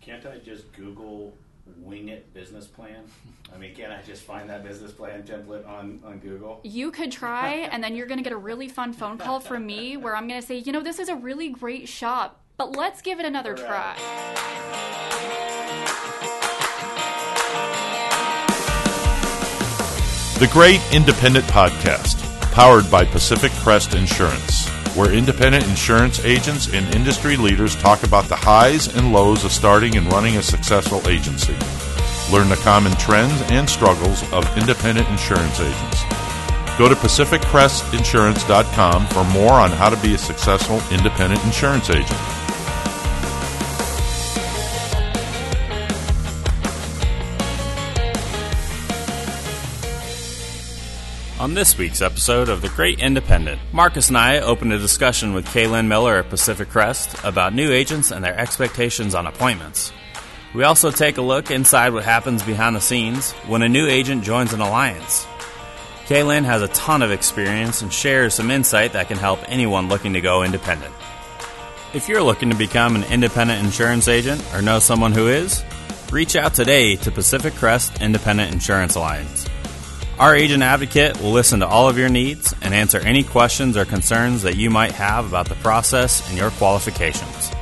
Can't I just Google wing it business plan? I mean, can't I just find that business plan template on, on Google? You could try, and then you're going to get a really fun phone call from me where I'm going to say, you know, this is a really great shop, but let's give it another All right. try. The Great Independent Podcast, powered by Pacific Crest Insurance, where independent insurance agents and industry leaders talk about the highs and lows of starting and running a successful agency. Learn the common trends and struggles of independent insurance agents. Go to PacificCrestInsurance.com for more on how to be a successful independent insurance agent. On this week's episode of The Great Independent, Marcus and I opened a discussion with Kaylin Miller at Pacific Crest about new agents and their expectations on appointments. We also take a look inside what happens behind the scenes when a new agent joins an alliance. Kaylin has a ton of experience and shares some insight that can help anyone looking to go independent. If you're looking to become an independent insurance agent or know someone who is, reach out today to Pacific Crest Independent Insurance Alliance. Our agent advocate will listen to all of your needs and answer any questions or concerns that you might have about the process and your qualifications.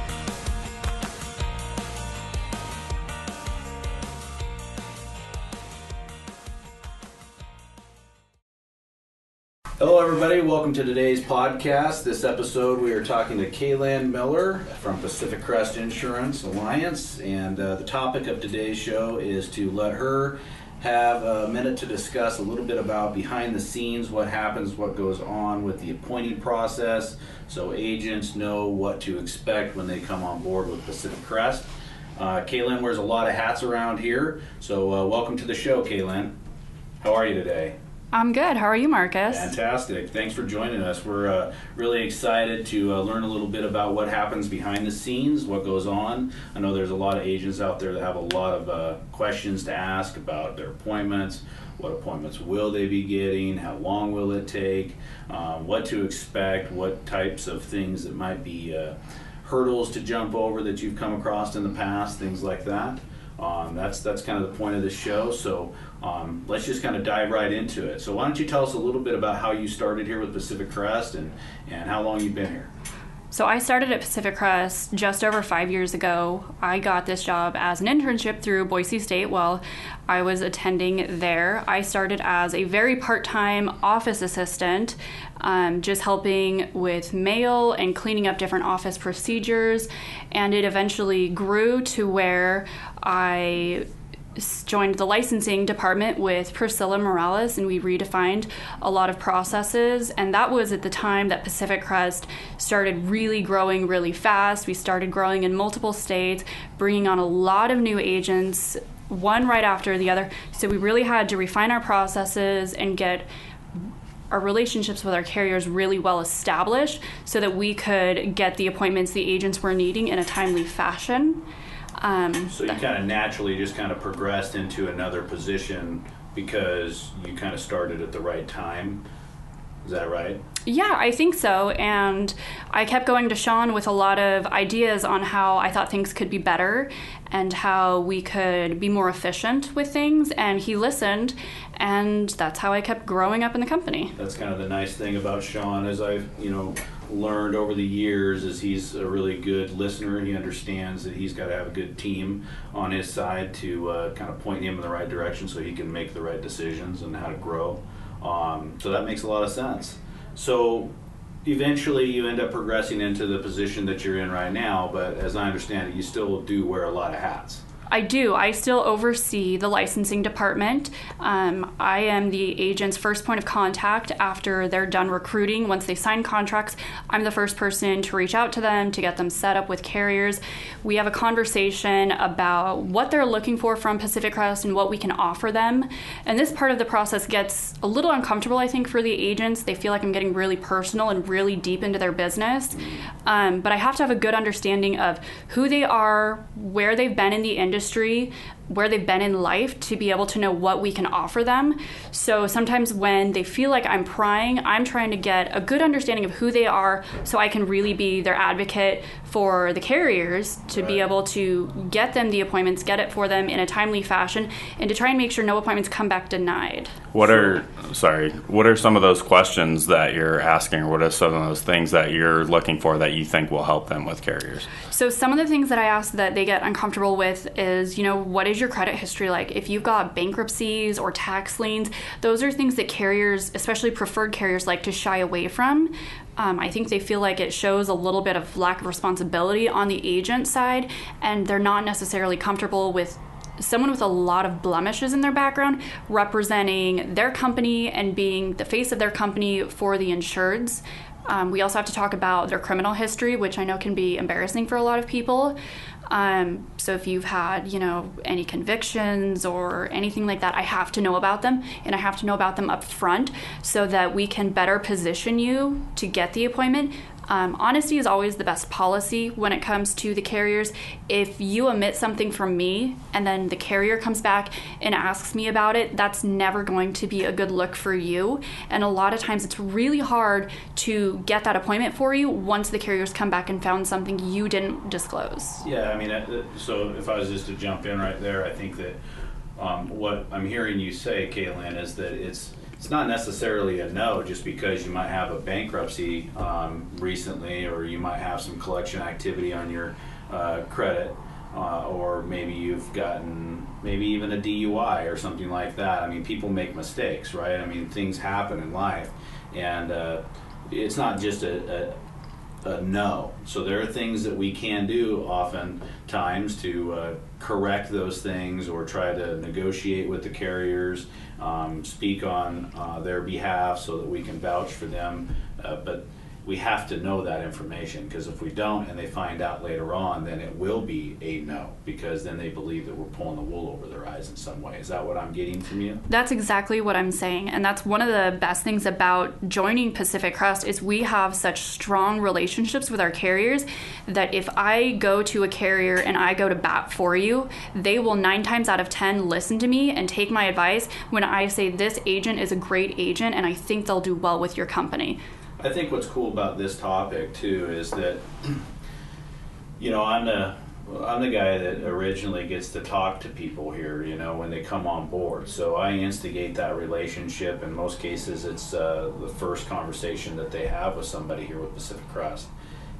Hello, everybody. Welcome to today's podcast. This episode, we are talking to Kaylin Miller from Pacific Crest Insurance Alliance, and uh, the topic of today's show is to let her have a minute to discuss a little bit about behind the scenes, what happens, what goes on with the appointing process, so agents know what to expect when they come on board with Pacific Crest. Uh, Kaylin wears a lot of hats around here, so uh, welcome to the show, Kaylin. How are you today? I'm good. How are you, Marcus? Fantastic. Thanks for joining us. We're uh, really excited to uh, learn a little bit about what happens behind the scenes, what goes on. I know there's a lot of agents out there that have a lot of uh, questions to ask about their appointments. What appointments will they be getting? How long will it take? Um, what to expect? What types of things that might be uh, hurdles to jump over that you've come across in the past? Things like that. Um, that's that's kind of the point of this show. So um, let's just kind of dive right into it. So why don't you tell us a little bit about how you started here with Pacific Crest and and how long you've been here? So I started at Pacific Crest just over five years ago. I got this job as an internship through Boise State while I was attending there. I started as a very part time office assistant, um, just helping with mail and cleaning up different office procedures. And it eventually grew to where I joined the licensing department with Priscilla Morales, and we redefined a lot of processes. And that was at the time that Pacific Crest started really growing really fast. We started growing in multiple states, bringing on a lot of new agents, one right after the other. So we really had to refine our processes and get our relationships with our carriers really well established so that we could get the appointments the agents were needing in a timely fashion. Um, So you kind of naturally just kind of progressed into another position because you kind of started at the right time. Is that right? Yeah, I think so. And I kept going to Sean with a lot of ideas on how I thought things could be better and how we could be more efficient with things. And he listened, and that's how I kept growing up in the company. That's kind of the nice thing about Sean, as I've you know learned over the years, is he's a really good listener. He understands that he's got to have a good team on his side to uh, kind of point him in the right direction, so he can make the right decisions and how to grow. Um, so that makes a lot of sense. So eventually, you end up progressing into the position that you're in right now. But as I understand it, you still do wear a lot of hats. I do. I still oversee the licensing department. Um, I am the agent's first point of contact after they're done recruiting. Once they sign contracts, I'm the first person to reach out to them to get them set up with carriers. We have a conversation about what they're looking for from Pacific Crest and what we can offer them. And this part of the process gets a little uncomfortable, I think, for the agents. They feel like I'm getting really personal and really deep into their business. Um, but I have to have a good understanding of who they are, where they've been in the industry, industry where they've been in life to be able to know what we can offer them. So sometimes when they feel like I'm prying, I'm trying to get a good understanding of who they are so I can really be their advocate for the carriers to right. be able to get them the appointments, get it for them in a timely fashion, and to try and make sure no appointments come back denied. What are sorry? What are some of those questions that you're asking, or what are some of those things that you're looking for that you think will help them with carriers? So some of the things that I ask that they get uncomfortable with is, you know, what is your credit history like? If you've got bankruptcies or tax liens, those are things that carriers, especially preferred carriers, like to shy away from. Um, I think they feel like it shows a little bit of lack of responsibility on the agent side, and they're not necessarily comfortable with someone with a lot of blemishes in their background representing their company and being the face of their company for the insureds. Um, we also have to talk about their criminal history, which I know can be embarrassing for a lot of people. Um, so if you've had, you know, any convictions or anything like that, I have to know about them and I have to know about them up front so that we can better position you to get the appointment um, honesty is always the best policy when it comes to the carriers. If you omit something from me and then the carrier comes back and asks me about it, that's never going to be a good look for you. And a lot of times it's really hard to get that appointment for you once the carriers come back and found something you didn't disclose. Yeah, I mean, uh, so if I was just to jump in right there, I think that um, what I'm hearing you say, Kaylin, is that it's it's not necessarily a no just because you might have a bankruptcy um, recently or you might have some collection activity on your uh, credit uh, or maybe you've gotten maybe even a DUI or something like that. I mean, people make mistakes, right? I mean, things happen in life, and uh, it's not just a, a, a, no. So there are things that we can do oftentimes to uh, correct those things or try to negotiate with the carriers um, speak on uh, their behalf so that we can vouch for them. Uh, but we have to know that information because if we don't and they find out later on, then it will be a no because then they believe that we're pulling the wool over their eyes in some way. Is that what I'm getting from you? That's exactly what I'm saying. And that's one of the best things about joining Pacific Crest is we have such strong relationships with our carriers that if I go to a carrier and I go to bat for you, they will 9 times out of 10 listen to me and take my advice when I say this agent is a great agent and I think they'll do well with your company. I think what's cool about this topic too is that you know I'm the I'm the guy that originally gets to talk to people here, you know, when they come on board. So I instigate that relationship. In most cases, it's uh, the first conversation that they have with somebody here with Pacific Crest.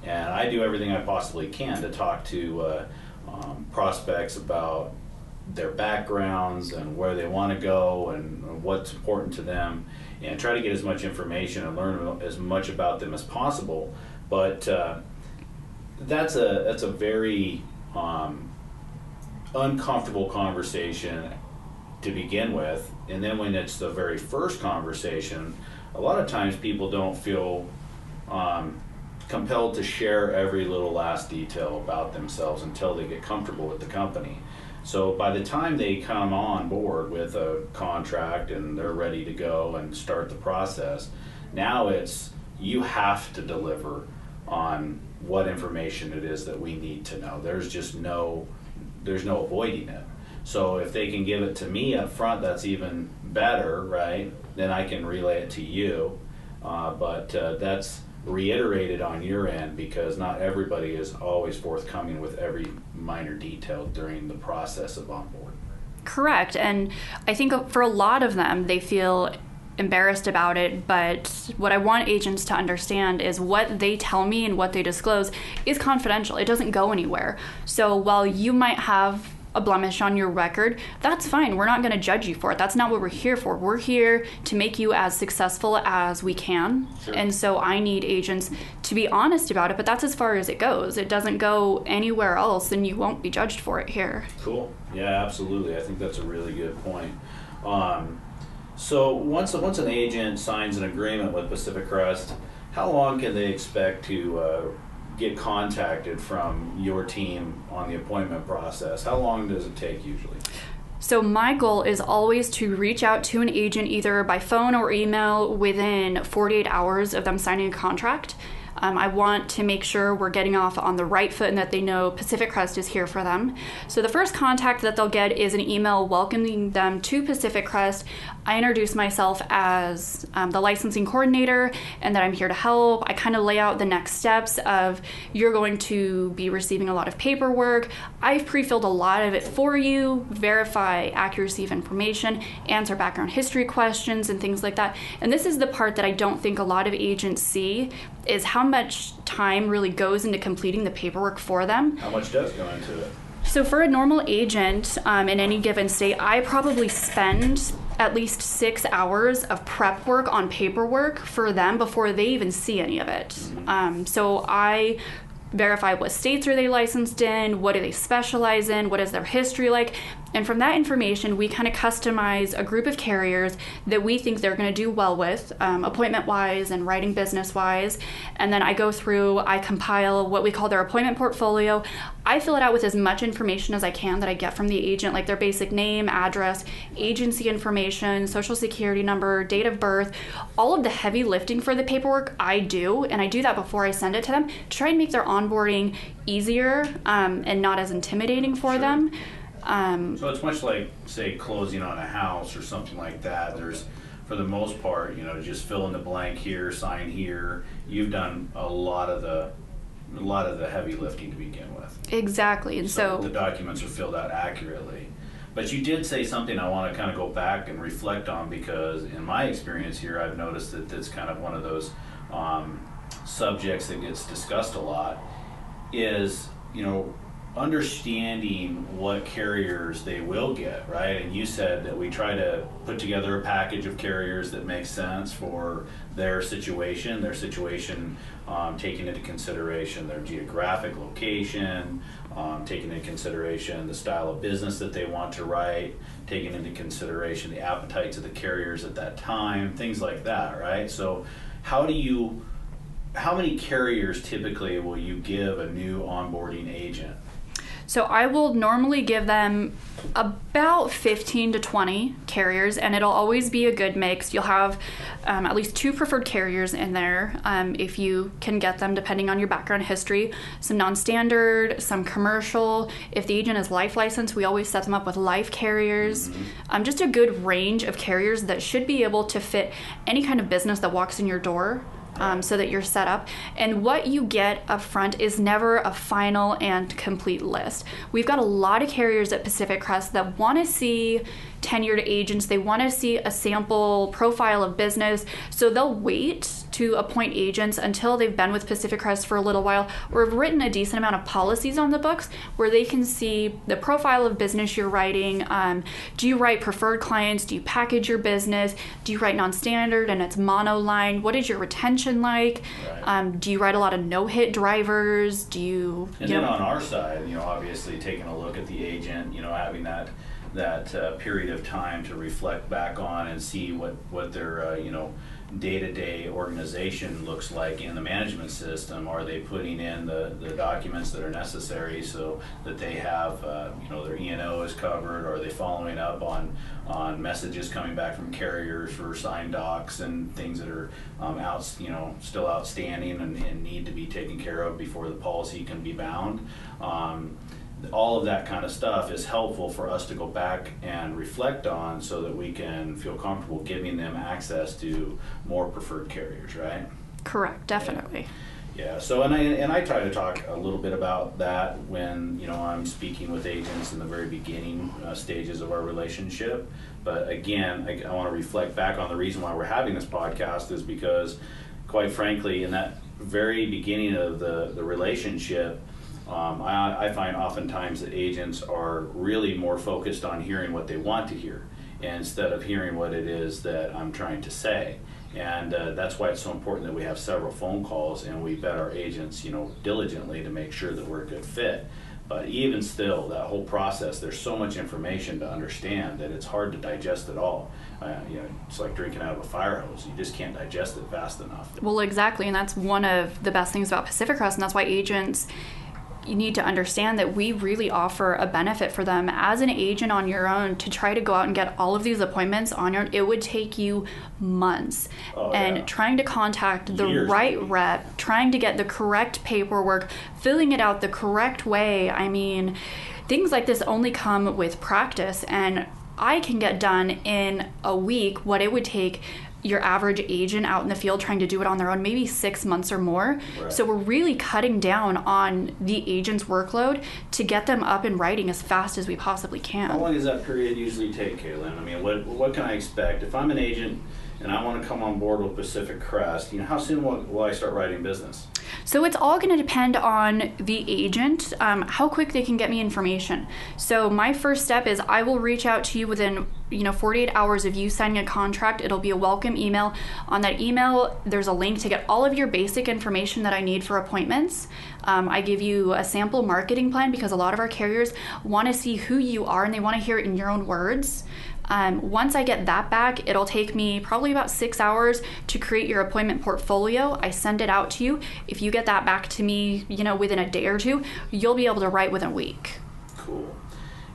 And I do everything I possibly can to talk to uh, um, prospects about their backgrounds and where they want to go and what's important to them and try to get as much information and learn as much about them as possible. But uh, that's a that's a very um, uncomfortable conversation to begin with, and then when it's the very first conversation, a lot of times people don't feel um, compelled to share every little last detail about themselves until they get comfortable with the company. So by the time they come on board with a contract and they're ready to go and start the process, now it's you have to deliver on what information it is that we need to know. There's just no there's no avoiding it. So if they can give it to me up front, that's even better, right? Then I can relay it to you. Uh, but uh, that's reiterated on your end because not everybody is always forthcoming with every minor detail during the process of onboarding. Correct. And I think for a lot of them, they feel embarrassed about it, but what I want agents to understand is what they tell me and what they disclose is confidential. It doesn't go anywhere. So while you might have a blemish on your record, that's fine. We're not going to judge you for it. That's not what we're here for. We're here to make you as successful as we can. Sure. And so I need agents to be honest about it, but that's as far as it goes. It doesn't go anywhere else, and you won't be judged for it here. Cool. Yeah, absolutely. I think that's a really good point. Um, so once once an agent signs an agreement with Pacific Crest, how long can they expect to uh, get contacted from your team on the appointment process? How long does it take usually? So, my goal is always to reach out to an agent either by phone or email within 48 hours of them signing a contract. Um, I want to make sure we're getting off on the right foot and that they know Pacific Crest is here for them. So the first contact that they'll get is an email welcoming them to Pacific Crest. I introduce myself as um, the licensing coordinator and that I'm here to help. I kind of lay out the next steps of you're going to be receiving a lot of paperwork. I've pre-filled a lot of it for you, verify accuracy of information, answer background history questions and things like that. And this is the part that I don't think a lot of agents see is how much time really goes into completing the paperwork for them. How much does go into it? So, for a normal agent um, in any given state, I probably spend at least six hours of prep work on paperwork for them before they even see any of it. Um, so, I verify what states are they licensed in, what do they specialize in, what is their history like, and from that information, we kind of customize a group of carriers that we think they're going to do well with, um, appointment wise and writing business wise. And then I go through, I compile what we call their appointment portfolio. I fill it out with as much information as I can that I get from the agent, like their basic name, address, agency information, social security number, date of birth. All of the heavy lifting for the paperwork I do, and I do that before I send it to them to try and make their onboarding easier um, and not as intimidating for Sure. them. Um, So it's much like, say, closing on a house or something like that. There's, for the most part, you know, just fill in the blank here, sign here. You've done a lot of the, a lot of the heavy lifting to begin with. exactly. And So the documents are filled out accurately. But you did say something I want to kind of go back and reflect on because in my experience here, I've noticed that that's kind of one of those um, subjects that gets discussed a lot is, you know, understanding what carriers they will get, right? And you said that we try to put together a package of carriers that makes sense for their situation, their situation um, taking into consideration their geographic location, um, taking into consideration the style of business that they want to write, taking into consideration the appetites of the carriers at that time, things like that, right? So, how do you, how many carriers typically will you give a new onboarding agent? So I will normally give them about 15 to 20 carriers, and it'll always be a good mix. You'll have um, at least two preferred carriers in there um, if you can get them, depending on your background history. Some non standard, some commercial. If the agent is life licensed, we always set them up with life carriers. Um, just a good range of carriers that should be able to fit any kind of business that walks in your door um, so that you're set up. And what you get up front is never a final and complete list. We've got a lot of carriers at Pacific Crest that want to see tenured agents, they want to see a sample profile of business, so they'll wait to appoint agents until they've been with Pacific Crest for a little while or have written a decent amount of policies on the books where they can see the profile of business you're writing. Um, do you write preferred clients? Do you package your business? Do you write non standard and it's monoline? What is your retention like? Right. Um, do you write a lot of no hit drivers? Do you. And you then know- on our side, you know, obviously taking a look at the agent, you know, having that that uh, period of time to reflect back on and see what what their uh, you know day-to-day organization looks like in the management system. Are they putting in the, the documents that are necessary so that they have uh, you know their E and O is covered? Are they following up on on messages coming back from carriers for signed docs and things that are um, out you know still outstanding and, and need to be taken care of before the policy can be bound? Um, all of that kind of stuff is helpful for us to go back and reflect on so that we can feel comfortable giving them access to more preferred carriers, right? Correct, definitely. Yeah, so and I and I try to talk a little bit about that when you know I'm speaking with agents in the very beginning uh, stages of our relationship. But again, I, I want to reflect back on the reason why we're having this podcast is because, quite frankly, in that very beginning of the the relationship, um, I, I find oftentimes that agents are really more focused on hearing what they want to hear instead of hearing what it is that I'm trying to say. And uh, that's why it's so important that we have several phone calls and we vet our agents, you know, diligently to make sure that we're a good fit. But even still, that whole process, there's so much information to understand that it's hard to digest it all. Uh, you know, it's like drinking out of a fire hose. You just can't digest it fast enough. Well, exactly, and that's one of the best things about Pacific Crest, and that's why agents you need to understand that we really offer a benefit for them as an agent on your own to try to go out and get all of these appointments on your own. It would take you months. Oh, and yeah. trying to contact the Years, right rep, trying to get the correct paperwork, filling it out the correct way. I mean, things like this only come with practice and I can get done in a week what it would take your average agent out in the field trying to do it on their own maybe six months or more Right. so we're really cutting down on the agent's workload to get them up and writing as fast as we possibly can How long does that period usually take, Kaylin? I mean, what what can I expect if I'm an agent and I want to come on board with Pacific Crest? You know, how soon will, will I start writing business? So it's all going to depend on the agent, um, how quick they can get me information. So my first step is I will reach out to you within you know 48 hours of you signing a contract. It'll be a welcome email. On that email, there's a link to get all of your basic information that I need for appointments. Um, I give you a sample marketing plan because a lot of our carriers want to see who you are and they want to hear it in your own words. Um, once I get that back, it'll take me probably about six hours to create your appointment portfolio. I send it out to you. If you get that back to me, you know, within a day or two, you'll be able to write within a week. Cool.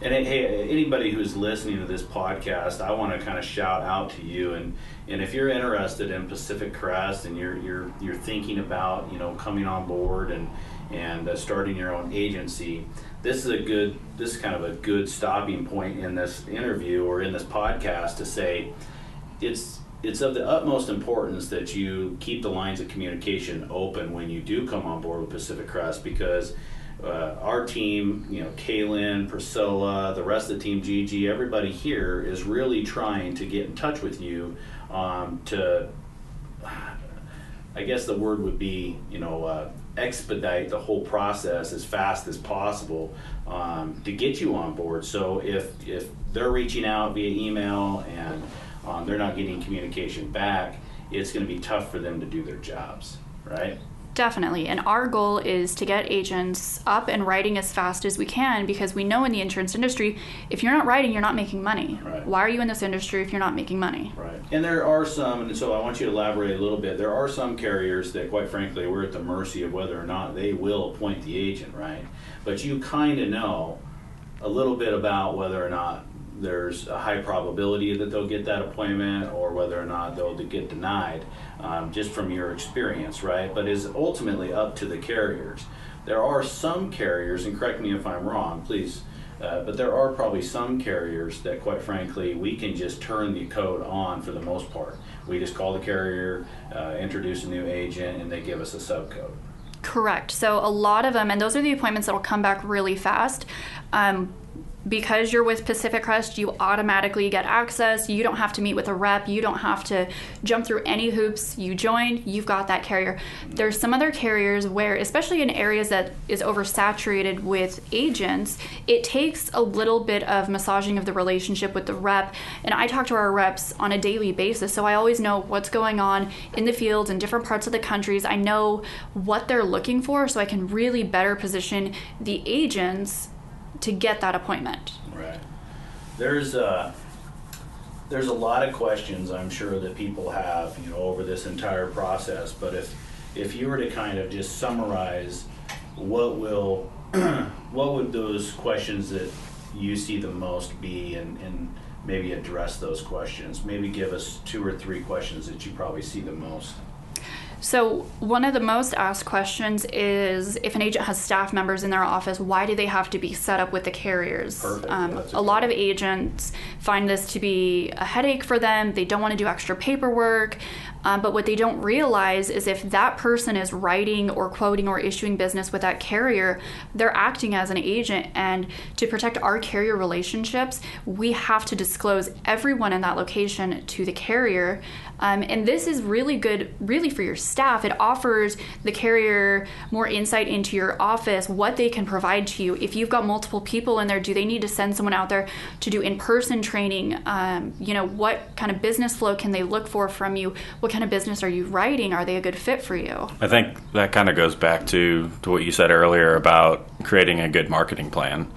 And hey, anybody who's listening to this podcast, I want to kind of shout out to you. And, and if you're interested in Pacific Crest and you're you're you're thinking about you know coming on board and and uh, starting your own agency, this is a good this is kind of a good stopping point in this interview or in this podcast to say it's it's of the utmost importance that you keep the lines of communication open when you do come on board with Pacific Crest because uh, our team, you know, Kaylin, Priscilla, the rest of the team, Gigi, everybody here is really trying to get in touch with you um, to, I guess the word would be, you know, uh, expedite the whole process as fast as possible um, to get you on board. So if if they're reaching out via email and um, they're not getting communication back, it's going to be tough for them to do their jobs, right? Definitely. And our goal is to get agents up and writing as fast as we can because we know in the insurance industry, if you're not writing, you're not making money. Right. Why are you in this industry if you're not making money? Right. And there are some, and so I want you to elaborate a little bit. There are some carriers that, quite frankly, we're at the mercy of whether or not they will appoint the agent, right? But you kind of know a little bit about whether or not there's a high probability that they'll get that appointment or whether or not they'll get denied um, just from your experience, right? But is ultimately up to the carriers. There are some carriers, and correct me if I'm wrong, please, uh, but there are probably some carriers that, quite frankly, we can just turn the code on for the most part. We just call the carrier, uh, introduce a new agent, and they give us a subcode. Correct. So a lot of them, and those are the appointments that'll come back really fast. Um, because you're with Pacific Crest, you automatically get access. You don't have to meet with a rep. You don't have to jump through any hoops. You join, you've got that carrier. There's some other carriers where, especially in areas that is oversaturated with agents, it takes a little bit of massaging of the relationship with the rep. And I talk to our reps on a daily basis, so I always know what's going on in the field in different parts of the countries. I know what they're looking for, so I can really better position the agents to get that appointment. Right. There's uh, there's a lot of questions I'm sure that people have, you know, over this entire process. But if if you were to kind of just summarize, what will what would those questions that you see the most be, and, and maybe address those questions? Maybe give us two or three questions that you probably see the most. So, one of the most asked questions is if an agent has staff members in their office, why do they have to be set up with the carriers? Um, a lot of agents find this to be a headache for them. They don't want to do extra paperwork. Um, but what they don't realize is if that person is writing or quoting or issuing business with that carrier, they're acting as an agent. And to protect our carrier relationships, we have to disclose everyone in that location to the carrier. Um, and this is really good, really for your staff. It offers the carrier more insight into your office, what they can provide to you. If you've got multiple people in there, do they need to send someone out there to do in person training? Um, you know, what kind of business flow can they look for from you? What kind of business are you writing? Are they a good fit for you? I think that kind of goes back to, to what you said earlier about creating a good marketing plan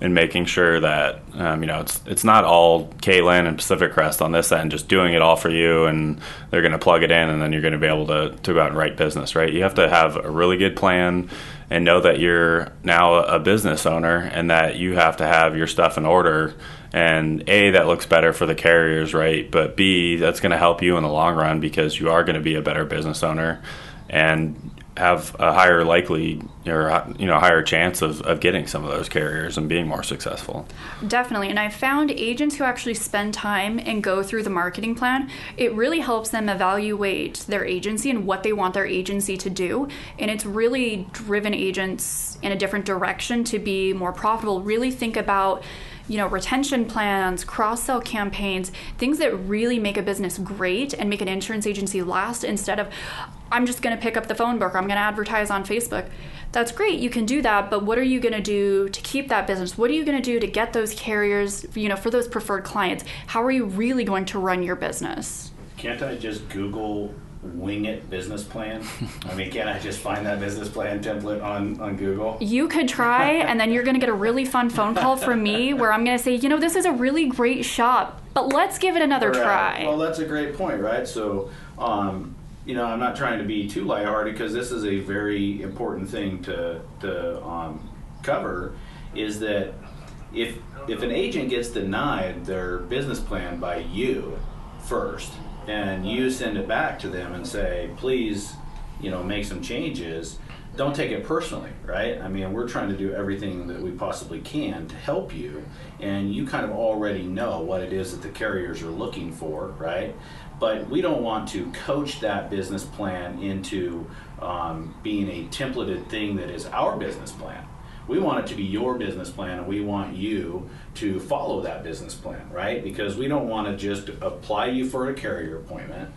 and making sure that um, you know it's it's not all Kaylin and Pacific Crest on this end just doing it all for you and they're going to plug it in and then you're going to be able to to go out and write business right you have to have a really good plan and know that you're now a business owner and that you have to have your stuff in order. And A, that looks better for the carriers, right? But B, that's going to help you in the long run because you are going to be a better business owner and have a higher likely or you know higher chance of, of getting some of those carriers and being more successful definitely and i've found agents who actually spend time and go through the marketing plan it really helps them evaluate their agency and what they want their agency to do and it's really driven agents in a different direction to be more profitable really think about you know, retention plans, cross sell campaigns, things that really make a business great and make an insurance agency last instead of, I'm just going to pick up the phone book or I'm going to advertise on Facebook. That's great, you can do that, but what are you going to do to keep that business? What are you going to do to get those carriers, you know, for those preferred clients? How are you really going to run your business? Can't I just Google wing it business plan? I mean, can I just find that business plan template on, on Google? You could try, and then you're going to get a really fun phone call from me where I'm going to say, you know, this is a really great shop, but let's give it another Right. try. Well, that's a great point, right? So, um, you know, I'm not trying to be too lighthearted because this is a very important thing to to um, cover. Is that if if an agent gets denied their business plan by you first, and you send it back to them and say, please, you know, make some changes. Don't take it personally, right? I mean, we're trying to do everything that we possibly can to help you, and you kind of already know what it is that the carriers are looking for, right? But we don't want to coach that business plan into um, being a templated thing that is our business plan. We want it to be your business plan, and we want you to follow that business plan, right? Because we don't want to just apply you for a carrier appointment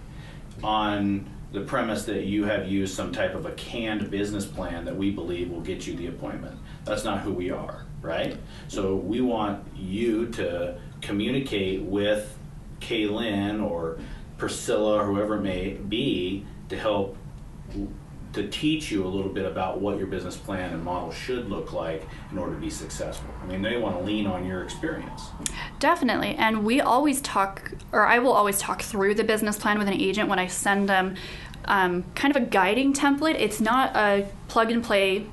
on the premise that you have used some type of a canned business plan that we believe will get you the appointment. That's not who we are, right? So we want you to communicate with Kaylin or Priscilla or whoever it may be to help to teach you a little bit about what your business plan and model should look like in order to be successful. I mean, they want to lean on your experience. Definitely. And we always talk, or I will always talk through the business plan with an agent when I send them um, kind of a guiding template. It's not a plug and play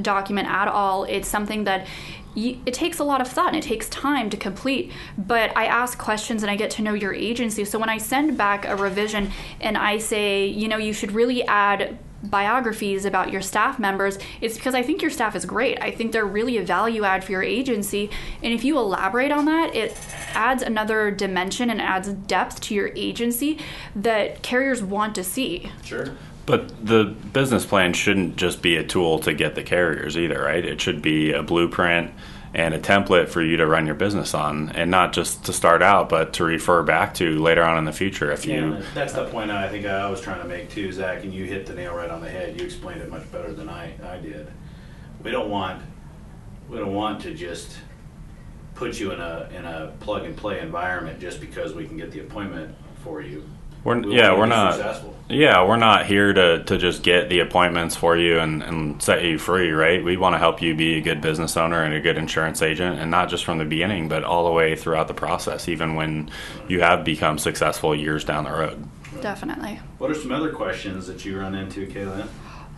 document at all. It's something that it takes a lot of thought and it takes time to complete. But I ask questions and I get to know your agency. So when I send back a revision and I say, you know, you should really add biographies about your staff members, it's because I think your staff is great. I think they're really a value add for your agency. And if you elaborate on that, it adds another dimension and adds depth to your agency that carriers want to see. Sure. But the business plan shouldn't just be a tool to get the carriers either, right? It should be a blueprint and a template for you to run your business on, and not just to start out, but to refer back to later on in the future if you. Yeah, that's the point I think I was trying to make too, Zach, and you hit the nail right on the head. You explained it much better than I, I did. We don't want we don't want to just put you in a in a plug and play environment just because we can get the appointment for you. We're, We yeah, want you to we're not. successful. Yeah, we're not here to, to just get the appointments for you and, and set you free, right? We want to help you be a good business owner and a good insurance agent, and not just from the beginning, but all the way throughout the process, even when you have become successful years down the road. Definitely. What are some other questions that you run into, Kaylin?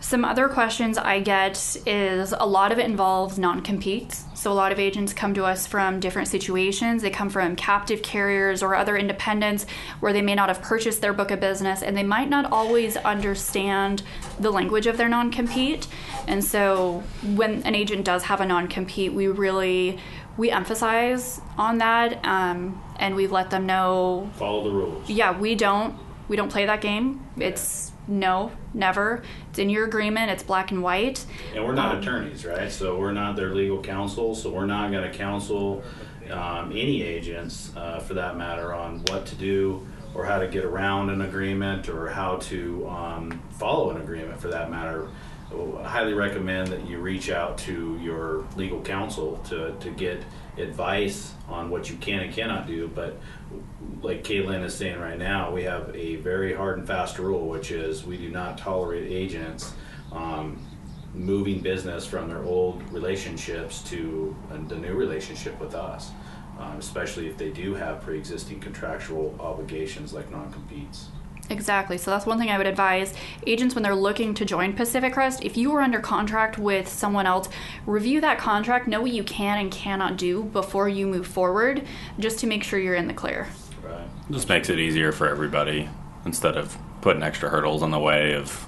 Some other questions I get is a lot of it involves non competes. So, a lot of agents come to us from different situations. They come from captive carriers or other independents where they may not have purchased their book of business and they might not always understand the language of their non compete. And so, when an agent does have a non compete, we really we emphasize on that um, and we let them know Follow the rules. yeah we don't we don't play that game it's no never it's in your agreement it's black and white And we're not Um, attorneys, right? So we're not their legal counsel. So we're not going to counsel um, any agents, uh, for that matter, on what to do or how to get around an agreement or how to um, follow an agreement, for that matter. I highly recommend that you reach out to your legal counsel to, to get advice on what you can and cannot do. But like Kaylin is saying right now, we have a very hard and fast rule, which is we do not tolerate agents um, moving business from their old relationships to the new relationship with us, um, especially if they do have pre-existing contractual obligations like non-competes. Exactly. So that's one thing I would advise agents when they're looking to join Pacific Crest. If you are under contract with someone else, review that contract, know what you can and cannot do before you move forward, just to make sure you're in the clear. Right. Just makes it easier for everybody instead of putting extra hurdles in the way of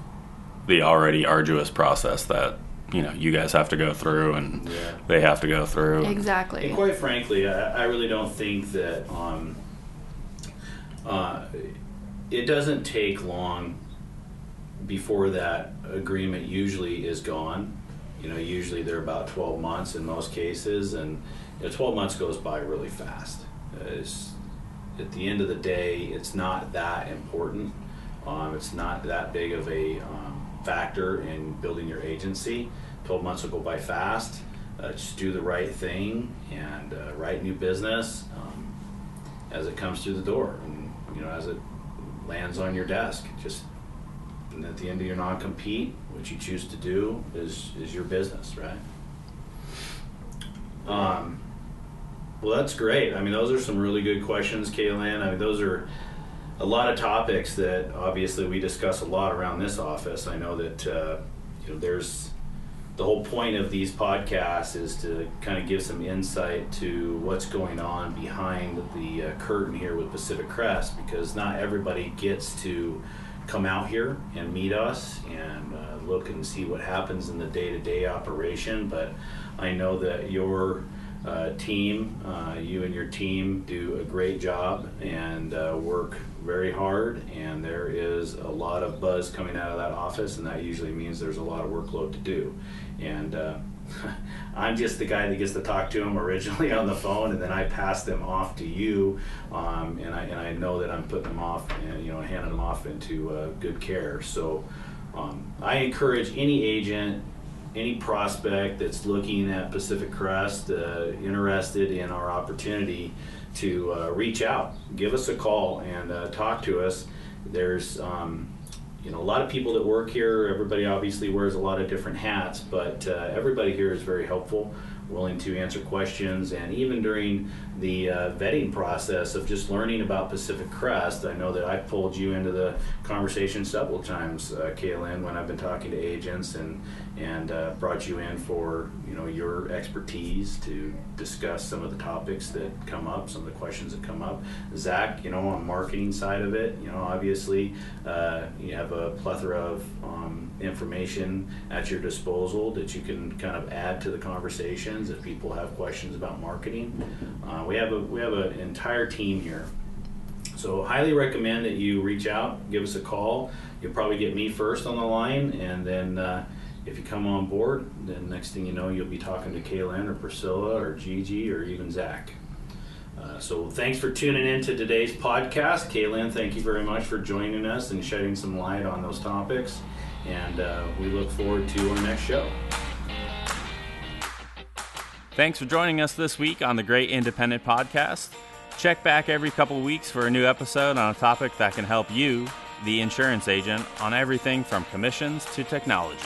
the already arduous process that you know you guys have to go through and Yeah. they have to go through. Exactly. And quite frankly, I, I really don't think that um, uh, it doesn't take long before that agreement usually is gone. You know, usually they're about 12 months in most cases, and you know, 12 months goes by really fast. It's, at the end of the day, it's not that important. Um, it's not that big of a um, factor in building your agency. 12 months will go by fast. Uh, just do the right thing and uh, write new business um, as it comes through the door, and you know as it lands on your desk. Just at the end of your non-compete, what you choose to do is is your business, right? Um, well, that's great. I mean, those are some really good questions, Kaylin. I mean, those are a lot of topics that obviously we discuss a lot around this office. I know that uh, you know there's the whole point of these podcasts is to kind of give some insight to what's going on behind the uh, curtain here with Pacific Crest because not everybody gets to come out here and meet us and uh, look and see what happens in the day-to-day operation but i know that your uh, team uh, you and your team do a great job and uh, work very hard and there is a lot of buzz coming out of that office and that usually means there's a lot of workload to do and uh, I'm just the guy that gets to talk to them originally on the phone, and then I pass them off to you, um, and I and I know that I'm putting them off, and you know, handing them off into uh, good care. So um, I encourage any agent, any prospect that's looking at Pacific Crest, uh, interested in our opportunity, to uh, reach out, give us a call, and uh, talk to us. There's um, you know, a lot of people that work here, everybody obviously wears a lot of different hats, but uh, everybody here is very helpful, willing to answer questions, and even during the uh, vetting process of just learning about Pacific Crest, I know that I pulled you into the conversation several times, uh, Kaylin, when I've been talking to agents and and uh, brought you in for you know your expertise to discuss some of the topics that come up, some of the questions that come up. Zach, you know, on marketing side of it, you know, obviously uh, you have a plethora of um, information at your disposal that you can kind of add to the conversations if people have questions about marketing. Uh, we have a we have an entire team here so highly recommend that you reach out, give us a call. You'll probably get me first on the line, and then uh, if you come on board, then next thing you know, you'll be talking to Kaylin or Priscilla or Gigi or even Zach. Uh, so thanks for tuning in to today's podcast. Kaylin, thank you very much for joining us and shedding some light on those topics. And uh, we look forward to our next show. Thanks for joining us this week on the Great Independent Podcast. Check back every couple weeks for a new episode on a topic that can help you, the insurance agent, on everything from commissions to technology.